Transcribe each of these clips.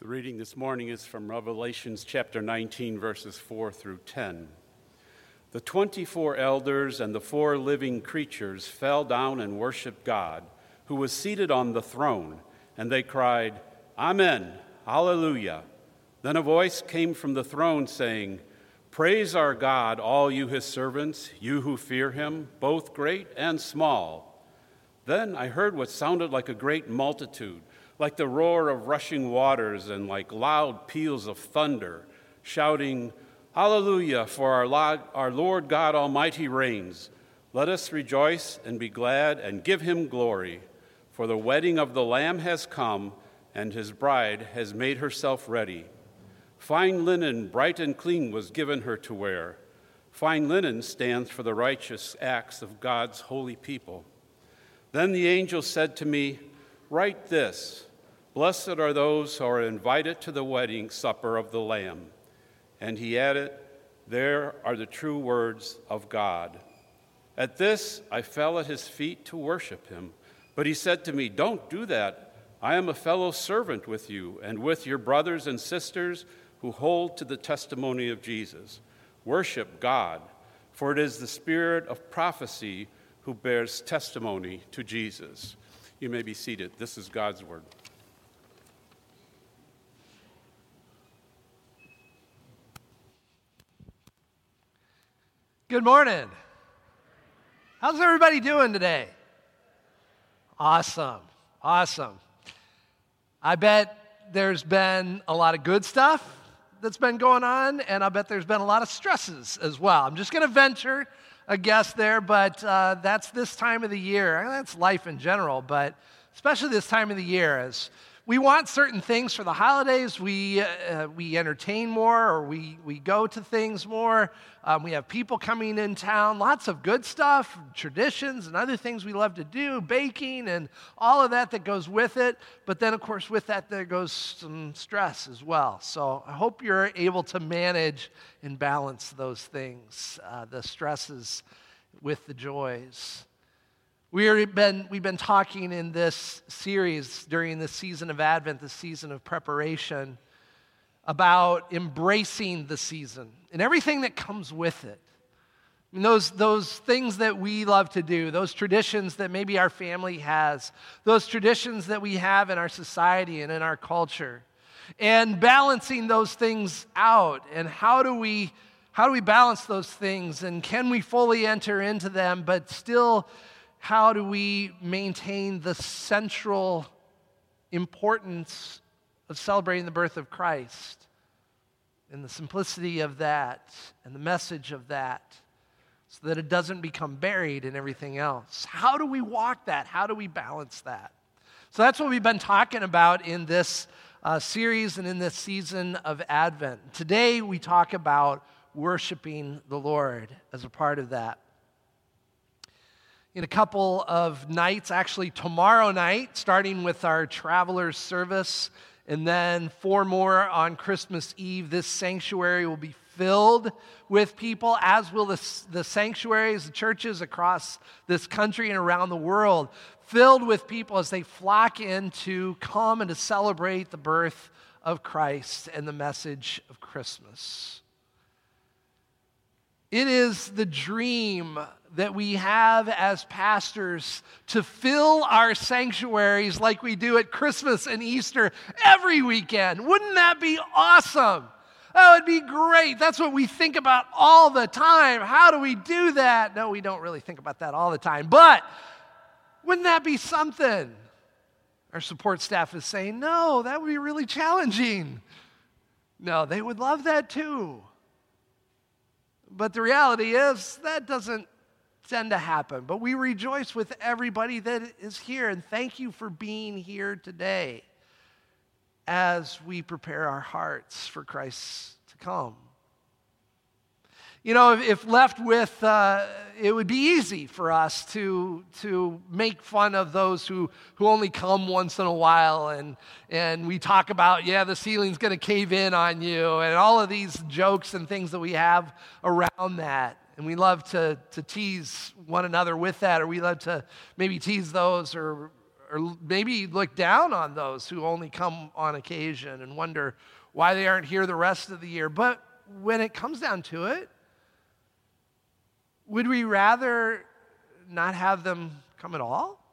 The reading this morning is from Revelations chapter 19, verses 4 through 10. The 24 elders and the four living creatures fell down and worshiped God, who was seated on the throne, and they cried, Amen, Hallelujah. Then a voice came from the throne saying, Praise our God, all you his servants, you who fear him, both great and small. Then I heard what sounded like a great multitude like the roar of rushing waters and like loud peals of thunder, shouting, Hallelujah, for our, Lord God Almighty reigns. Let us rejoice and be glad and give him glory, for the wedding of the Lamb has come, and his bride has made herself ready. Fine linen, bright and clean, was given her to wear. Fine linen stands for the righteous acts of God's holy people. Then the angel said to me, Write this Blessed are those who are invited to the wedding supper of the Lamb. And he added, There are the true words of God. At this, I fell at his feet to worship him. But he said to me, Don't do that. I am a fellow servant with you and with your brothers and sisters who hold to the testimony of Jesus. Worship God, for it is the spirit of prophecy who bears testimony to Jesus. You may be seated. This is God's word. Good morning. How's everybody doing today? Awesome. Awesome. I bet there's been a lot of good stuff that's been going on, and I bet there's been a lot of stresses as well. I'm just going to venture a guess there, but uh, that's this time of the year. That's life in general, but especially this time of the year as we want certain things for the holidays. We, uh, we entertain more or we, we go to things more. Um, we have people coming in town, lots of good stuff, traditions and other things we love to do, baking and all of that that goes with it. But then, of course, with that, there goes some stress as well. So I hope you're able to manage and balance those things, uh, the stresses with the joys. We've been, we've been talking in this series during the season of Advent, the season of preparation, about embracing the season and everything that comes with it. And those, those things that we love to do, those traditions that maybe our family has, those traditions that we have in our society and in our culture, and balancing those things out. And how do we, how do we balance those things? And can we fully enter into them, but still how do we maintain the central importance of celebrating the birth of Christ and the simplicity of that and the message of that so that it doesn't become buried in everything else? How do we walk that? How do we balance that? So that's what we've been talking about in this uh, series and in this season of Advent. Today we talk about worshiping the Lord as a part of that in a couple of nights, actually, tomorrow night, starting with our travelers service, and then four more on Christmas Eve. This sanctuary will be filled with people, as will the, the sanctuaries, the churches across this country and around the world, filled with people as they flock in to come and to celebrate the birth of Christ and the message of Christmas. It is the dream that we have as pastors to fill our sanctuaries like we do at Christmas and Easter every weekend. Wouldn't that be awesome? That would be great. That's what we think about all the time. How do we do that? No, we don't really think about that all the time. But wouldn't that be something? Our support staff is saying, no, that would be really challenging. No, they would love that too. But the reality is, that doesn't tend to happen. But we rejoice with everybody that is here, and thank you for being here today as we prepare our hearts for Christ to come. You know, if, if left with, uh, it would be easy for us to, to make fun of those who, who only come once in a while. And, and we talk about, yeah, the ceiling's going to cave in on you, and all of these jokes and things that we have around that. And we love to, to tease one another with that, or we love to maybe tease those or or maybe look down on those who only come on occasion and wonder why they aren't here the rest of the year. But when it comes down to it, would we rather not have them come at all?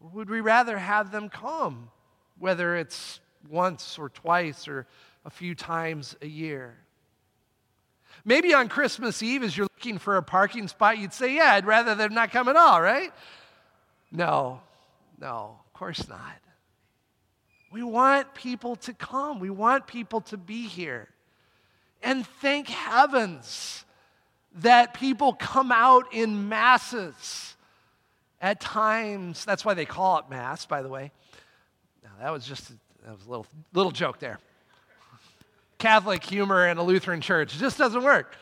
Or would we rather have them come, whether it's once or twice or a few times a year? Maybe on Christmas Eve, as you're looking for a parking spot, you'd say, Yeah, I'd rather them not come at all, right? No, no, of course not. We want people to come, we want people to be here. And thank heavens that people come out in masses at times. That's why they call it Mass, by the way. Now, that was just a, that was a little, little joke there. Catholic humor in a Lutheran church. It just doesn't work.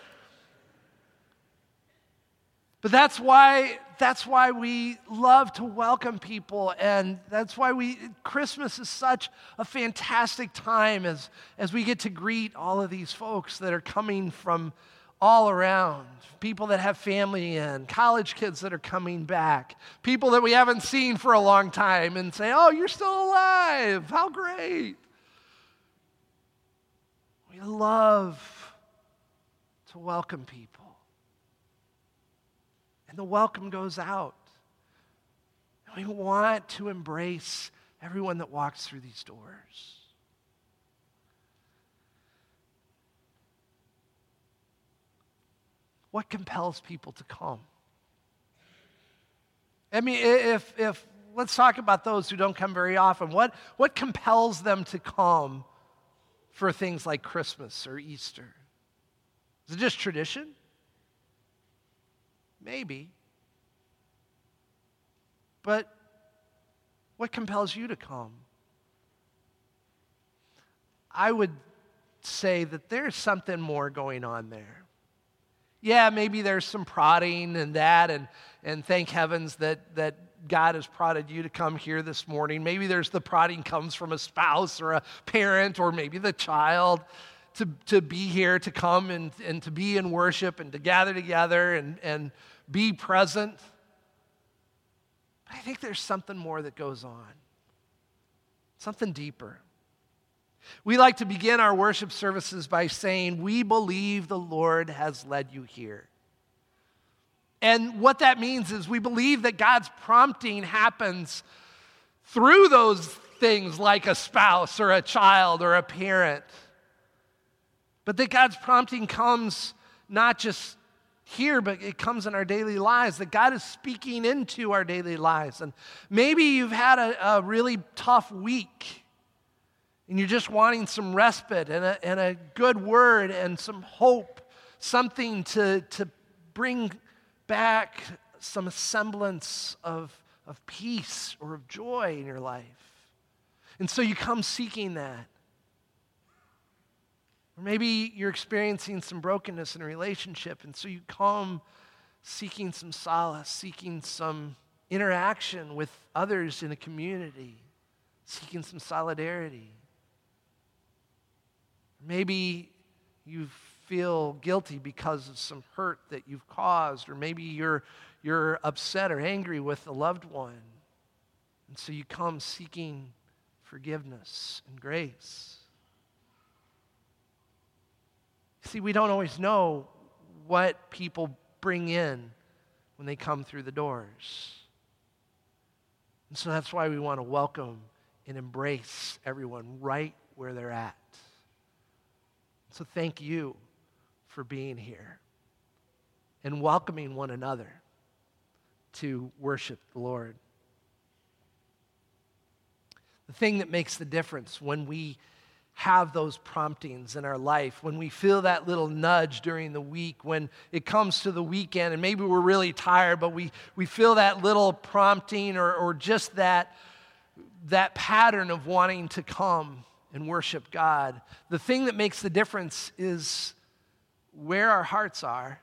But that's why that's why we love to welcome people and that's why we Christmas is such a fantastic time as as we get to greet all of these folks that are coming from all around. People that have family in, college kids that are coming back, people that we haven't seen for a long time and say, "Oh, you're still alive. How great." We love to welcome people. And the welcome goes out. And we want to embrace everyone that walks through these doors. What compels people to come? I mean, if, if let's talk about those who don't come very often. What, what compels them to come for things like Christmas or Easter? Is it just tradition? Maybe. But what compels you to come? I would say that there's something more going on there. Yeah, maybe there's some prodding and that, and, and thank heavens that, that God has prodded you to come here this morning. Maybe there's the prodding comes from a spouse or a parent or maybe the child to, to be here, to come and, and to be in worship and to gather together and, and be present. But I think there's something more that goes on, something deeper. We like to begin our worship services by saying, We believe the Lord has led you here. And what that means is we believe that God's prompting happens through those things like a spouse or a child or a parent. But that God's prompting comes not just here, but it comes in our daily lives, that God is speaking into our daily lives. And maybe you've had a, a really tough week and you're just wanting some respite and a, and a good word and some hope, something to, to bring back some semblance of, of peace or of joy in your life. And so you come seeking that. Or maybe you're experiencing some brokenness in a relationship, and so you come seeking some solace, seeking some interaction with others in a community, seeking some solidarity. Maybe you've feel guilty because of some hurt that you've caused, or maybe you're, you're upset or angry with a loved one. And so you come seeking forgiveness and grace. See, we don't always know what people bring in when they come through the doors. And so that's why we want to welcome and embrace everyone right where they're at. So thank you for being here and welcoming one another to worship the Lord. The thing that makes the difference when we have those promptings in our life, when we feel that little nudge during the week, when it comes to the weekend and maybe we're really tired, but we, we feel that little prompting or, or just that, that pattern of wanting to come and worship God. The thing that makes the difference is where our hearts are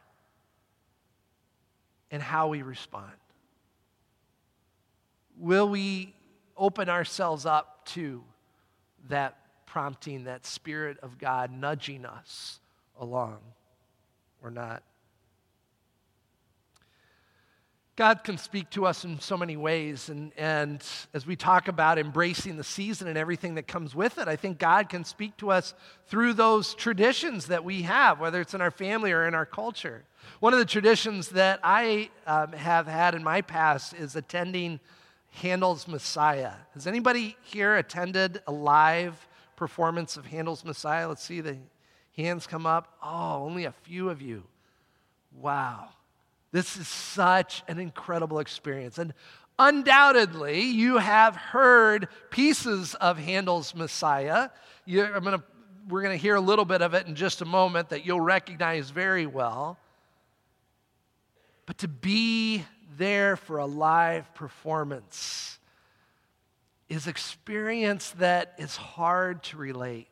and how we respond. Will we open ourselves up to that prompting, that Spirit of God nudging us along or not? God can speak to us in so many ways. And, and as we talk about embracing the season and everything that comes with it, I think God can speak to us through those traditions that we have, whether it's in our family or in our culture. One of the traditions that I um, have had in my past is attending Handel's Messiah. Has anybody here attended a live performance of Handel's Messiah? Let's see the hands come up. Oh, only a few of you. Wow. This is such an incredible experience. And undoubtedly, you have heard pieces of Handel's Messiah. You, I'm gonna, we're going to hear a little bit of it in just a moment that you'll recognize very well. But to be there for a live performance is experience that is hard to relate.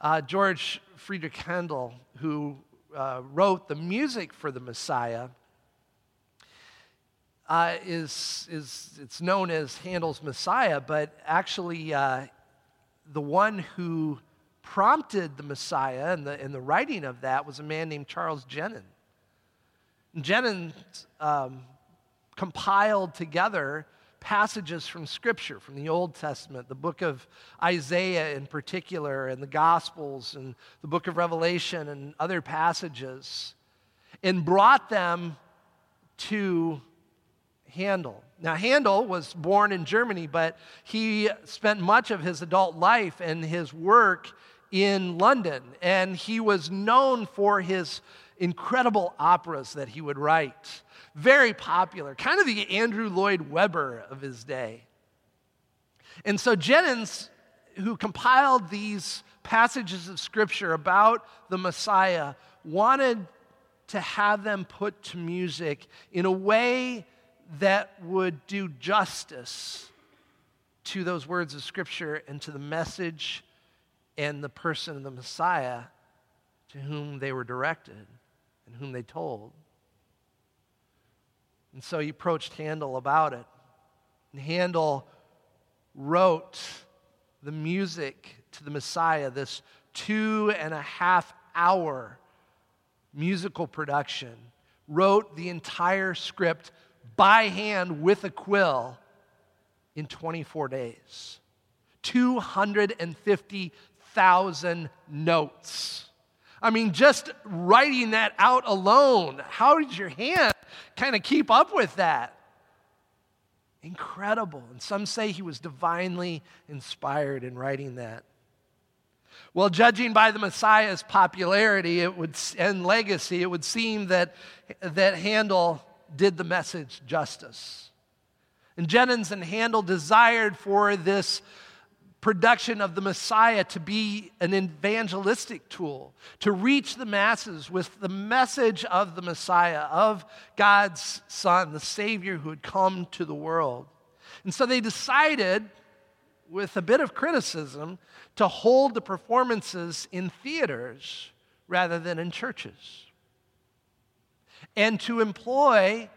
Uh, George Friedrich Handel, who uh, wrote the music for the Messiah uh, is, is it's known as Handel's Messiah, but actually uh, the one who prompted the Messiah and the, and the writing of that was a man named Charles Jennens. Jennens um, compiled together passages from Scripture, from the Old Testament, the book of Isaiah in particular, and the Gospels, and the book of Revelation, and other passages, and brought them to Handel. Now, Handel was born in Germany, but he spent much of his adult life and his work in London, and he was known for his incredible operas that he would write very popular, kind of the Andrew Lloyd Webber of his day. And so Jennings, who compiled these passages of scripture about the Messiah, wanted to have them put to music in a way that would do justice to those words of scripture and to the message and the person of the Messiah to whom they were directed and whom they told. And so he approached Handel about it. And Handel wrote the music to the Messiah, this two and a half hour musical production, wrote the entire script by hand with a quill in 24 days. 250,000 notes. I mean, just writing that out alone, how did your hand kind of keep up with that? Incredible. And some say he was divinely inspired in writing that. Well, judging by the Messiah's popularity it would, and legacy, it would seem that, that Handel did the message justice. And Jennens and Handel desired for this production of the Messiah to be an evangelistic tool, to reach the masses with the message of the Messiah, of God's Son, the Savior who had come to the world. And so they decided, with a bit of criticism, to hold the performances in theaters rather than in churches, and to employ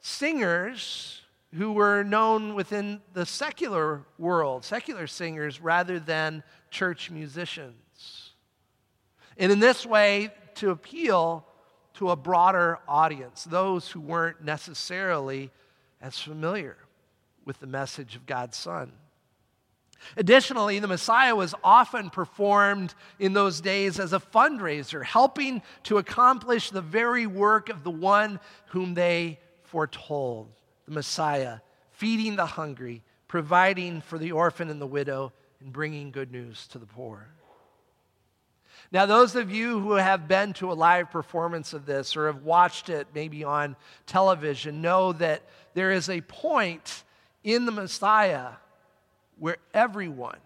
singers who were known within the secular world, secular singers, rather than church musicians. And in this way, to appeal to a broader audience, those who weren't necessarily as familiar with the message of God's Son. Additionally, the Messiah was often performed in those days as a fundraiser, helping to accomplish the very work of the one whom they foretold the Messiah, feeding the hungry, providing for the orphan and the widow, and bringing good news to the poor. Now, those of you who have been to a live performance of this or have watched it maybe on television know that there is a point in the Messiah where everyone,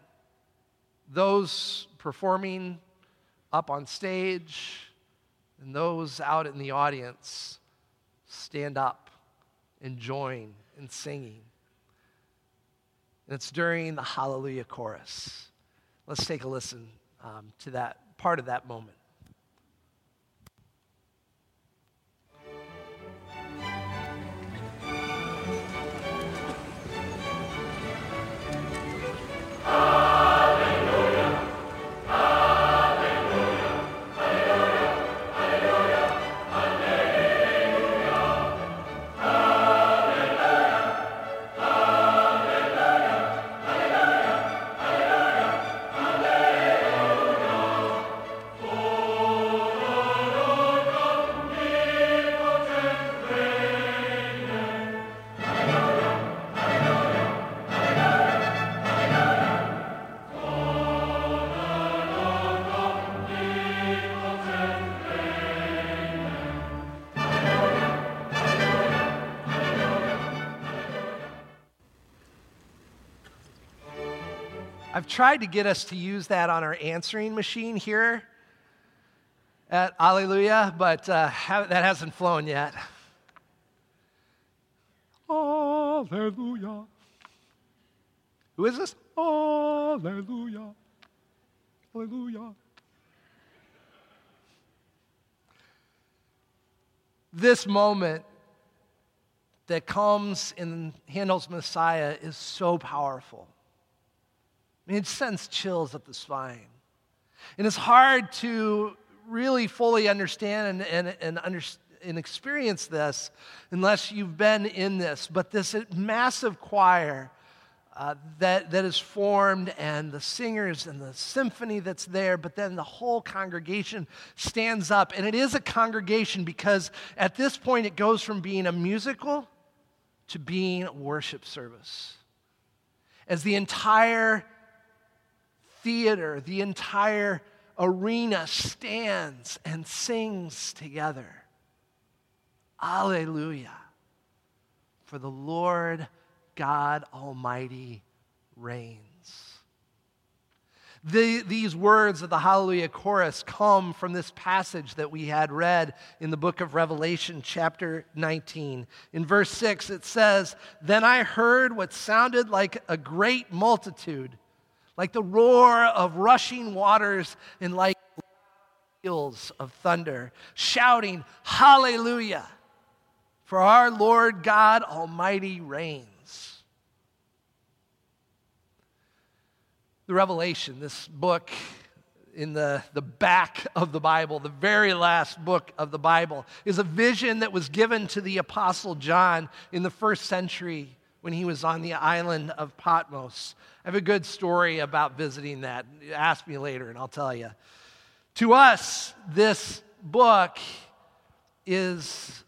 those performing up on stage and those out in the audience, stand up and singing. And it's during the Hallelujah chorus. Let's take a listen um, to that part of that moment. I've tried to get us to use that on our answering machine here at Alleluia, but uh, that hasn't flown yet. Alleluia. Who is this? Alleluia. Alleluia. This moment that comes in Handel's Messiah is so powerful. I mean, it sends chills up the spine. And it's hard to really fully understand and, and, and, under, and experience this unless you've been in this. But this massive choir uh, that, that is formed, and the singers and the symphony that's there, but then the whole congregation stands up. And it is a congregation because at this point it goes from being a musical to being a worship service. As the entire theater, the entire arena stands and sings together. Alleluia. For the Lord God Almighty reigns. The, these words of the Hallelujah chorus come from this passage that we had read in the book of Revelation, chapter 19. In verse 6, it says, Then I heard what sounded like a great multitude, like the roar of rushing waters and like peals of thunder, shouting, Hallelujah! For our Lord God Almighty reigns. the Revelation, this book in the, the back of the Bible, the very last book of the Bible, is a vision that was given to the Apostle John in the first century when he was on the island of Patmos. I have a good story about visiting that. Ask me later and I'll tell you. To us, this book is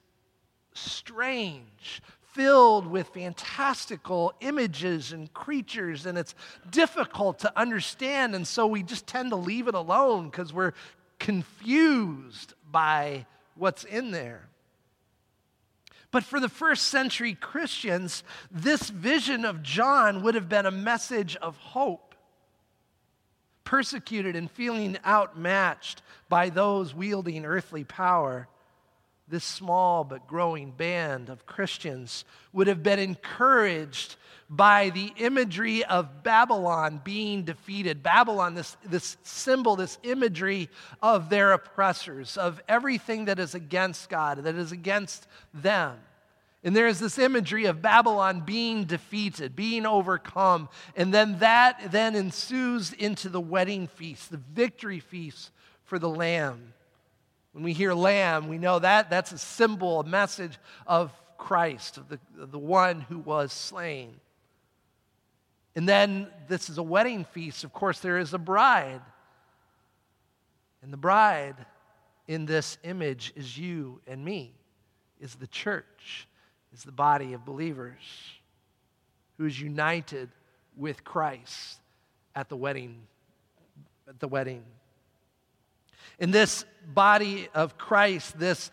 strange filled with fantastical images and creatures, and it's difficult to understand. And so we just tend to leave it alone because we're confused by what's in there. But for the first century Christians, this vision of John would have been a message of hope. Persecuted and feeling outmatched by those wielding earthly power this small but growing band of Christians would have been encouraged by the imagery of Babylon being defeated. Babylon, this, this symbol, this imagery of their oppressors, of everything that is against God, that is against them. And there is this imagery of Babylon being defeated, being overcome. And then that then ensues into the wedding feast, the victory feast for the Lamb. When we hear lamb, we know that that's a symbol, a message of Christ, of the, of the one who was slain. And then this is a wedding feast. Of course, there is a bride. And the bride in this image is you and me, is the church, is the body of believers who is united with Christ at the wedding at the wedding in this body of Christ, this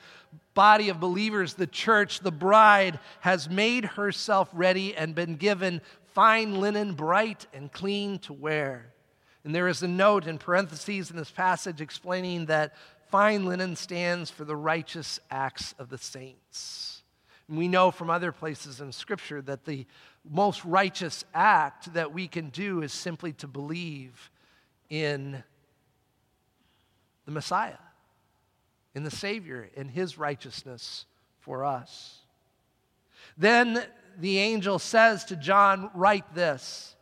body of believers, the church, the bride, has made herself ready and been given fine linen, bright and clean to wear. And there is a note in parentheses in this passage explaining that fine linen stands for the righteous acts of the saints. We know from other places in Scripture that the most righteous act that we can do is simply to believe in the Messiah, in the Savior, in his righteousness for us. Then the angel says to John, Write this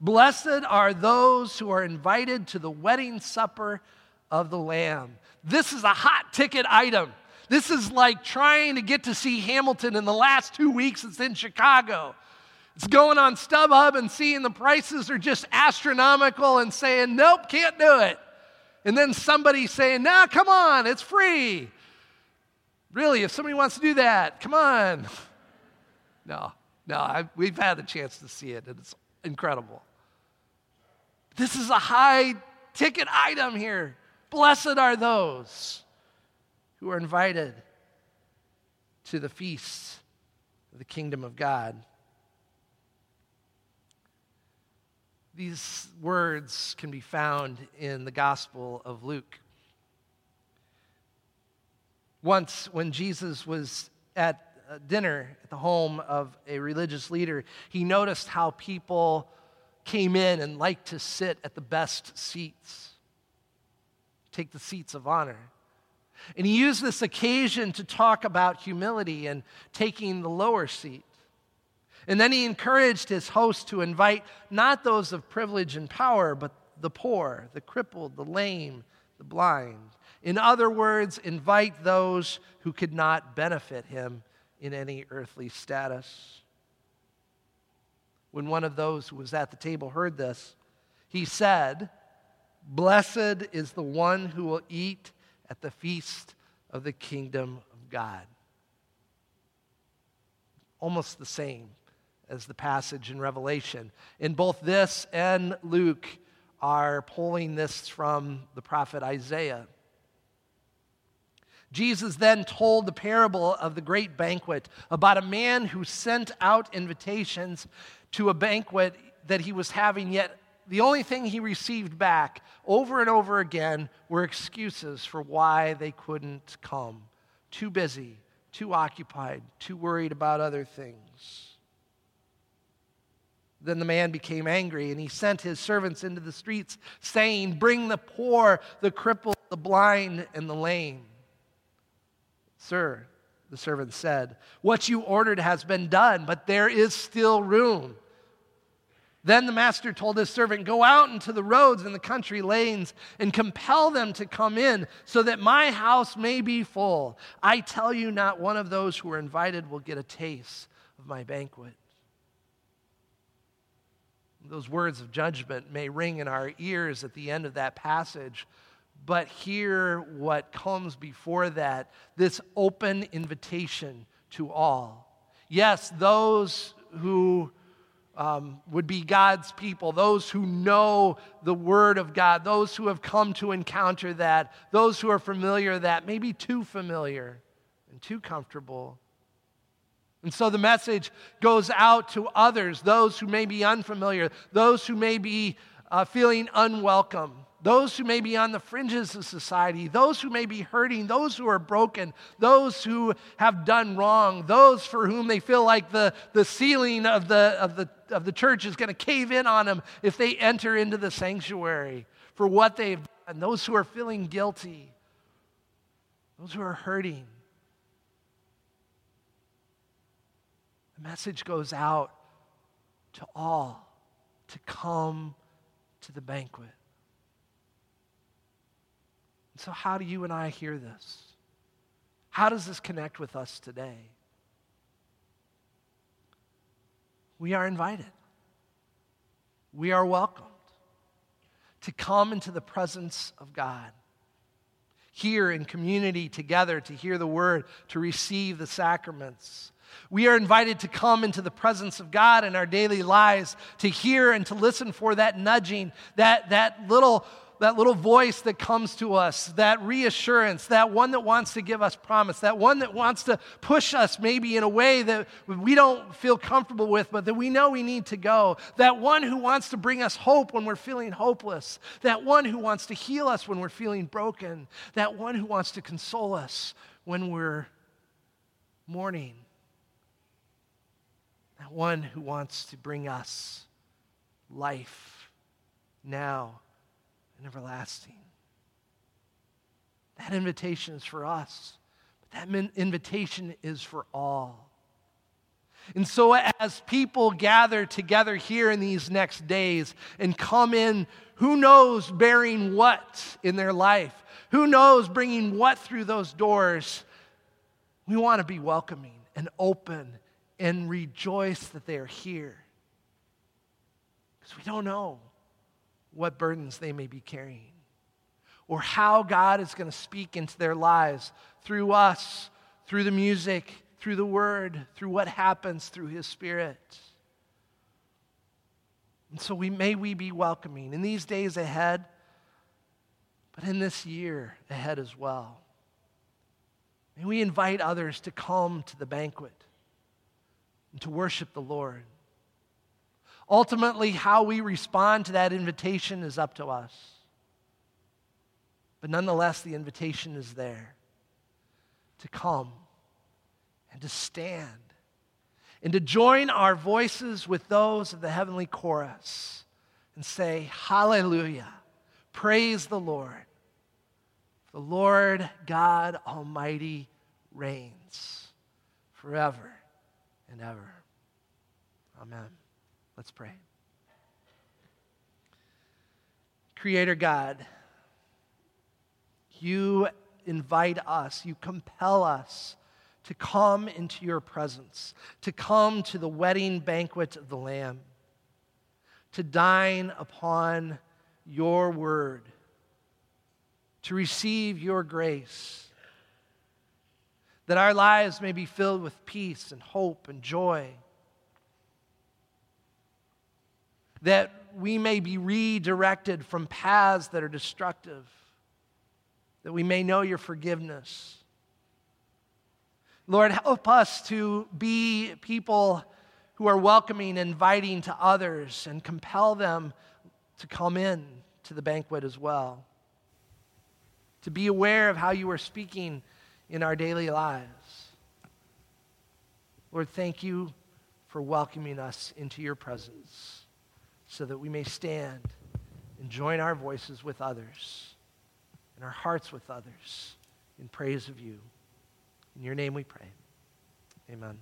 Blessed are those who are invited to the wedding supper of the Lamb. This is a hot ticket item. This is like trying to get to see Hamilton in the last two weeks it's in Chicago. It's going on StubHub and seeing the prices are just astronomical and saying, nope, can't do it and then somebody saying, nah, come on, it's free. Really, if somebody wants to do that, come on. No, no, I, we've had the chance to see it, and it's incredible. This is a high ticket item here. Blessed are those who are invited to the feasts of the kingdom of God. These words can be found in the Gospel of Luke. Once, when Jesus was at uh, dinner at the home of a religious leader, he noticed how people came in and liked to sit at the best seats, take the seats of honor. And he used this occasion to talk about humility and taking the lower seat. And then he encouraged his host to invite not those of privilege and power, but the poor, the crippled, the lame, the blind. In other words, invite those who could not benefit him in any earthly status. When one of those who was at the table heard this, he said, Blessed is the one who will eat at the feast of the kingdom of God. Almost the same as the passage in Revelation. In both this and Luke are pulling this from the prophet Isaiah. Jesus then told the parable of the great banquet about a man who sent out invitations to a banquet that he was having, yet the only thing he received back over and over again were excuses for why they couldn't come. Too busy, too occupied, too worried about other things. Then the man became angry and he sent his servants into the streets, saying, Bring the poor, the crippled, the blind, and the lame. Sir, the servant said, What you ordered has been done, but there is still room. Then the master told his servant, Go out into the roads and the country lanes and compel them to come in, so that my house may be full. I tell you, not one of those who are invited will get a taste of my banquet. Those words of judgment may ring in our ears at the end of that passage, but hear what comes before that this open invitation to all. Yes, those who um, would be God's people, those who know the Word of God, those who have come to encounter that, those who are familiar that, maybe too familiar and too comfortable. And so the message goes out to others, those who may be unfamiliar, those who may be uh, feeling unwelcome those who may be on the fringes of society, those who may be hurting, those who are broken, those who have done wrong, those for whom they feel like the, the ceiling of the, of, the, of the church is going to cave in on them if they enter into the sanctuary for what they've done, those who are feeling guilty, those who are hurting. The message goes out to all to come to the banquet. So, how do you and I hear this? How does this connect with us today? We are invited, we are welcomed to come into the presence of God. Here in community together to hear the word, to receive the sacraments. We are invited to come into the presence of God in our daily lives, to hear and to listen for that nudging, that, that little that little voice that comes to us, that reassurance, that one that wants to give us promise, that one that wants to push us maybe in a way that we don't feel comfortable with, but that we know we need to go, that one who wants to bring us hope when we're feeling hopeless, that one who wants to heal us when we're feeling broken, that one who wants to console us when we're mourning, that one who wants to bring us life now and everlasting. That invitation is for us, but that invitation is for all. And so, as people gather together here in these next days and come in, who knows bearing what in their life? Who knows bringing what through those doors? We want to be welcoming and open and rejoice that they are here. Because we don't know what burdens they may be carrying, or how God is going to speak into their lives through us, through the music, through the word, through what happens through His Spirit. And so we may we be welcoming in these days ahead, but in this year ahead as well. May we invite others to come to the banquet and to worship the Lord. Ultimately, how we respond to that invitation is up to us. But nonetheless, the invitation is there to come and to stand and to join our voices with those of the heavenly chorus and say, Hallelujah, praise the Lord. The Lord God Almighty reigns forever and ever. Amen. Let's pray. Creator God, you invite us, you compel us to come into your presence, to come to the wedding banquet of the Lamb, to dine upon your word, to receive your grace, that our lives may be filled with peace and hope and joy, that we may be redirected from paths that are destructive, that we may know your forgiveness Lord, help us to be people who are welcoming, inviting to others, and compel them to come in to the banquet as well. To be aware of how you are speaking in our daily lives. Lord, thank you for welcoming us into your presence so that we may stand and join our voices with others and our hearts with others in praise of you. In your name we pray. Amen.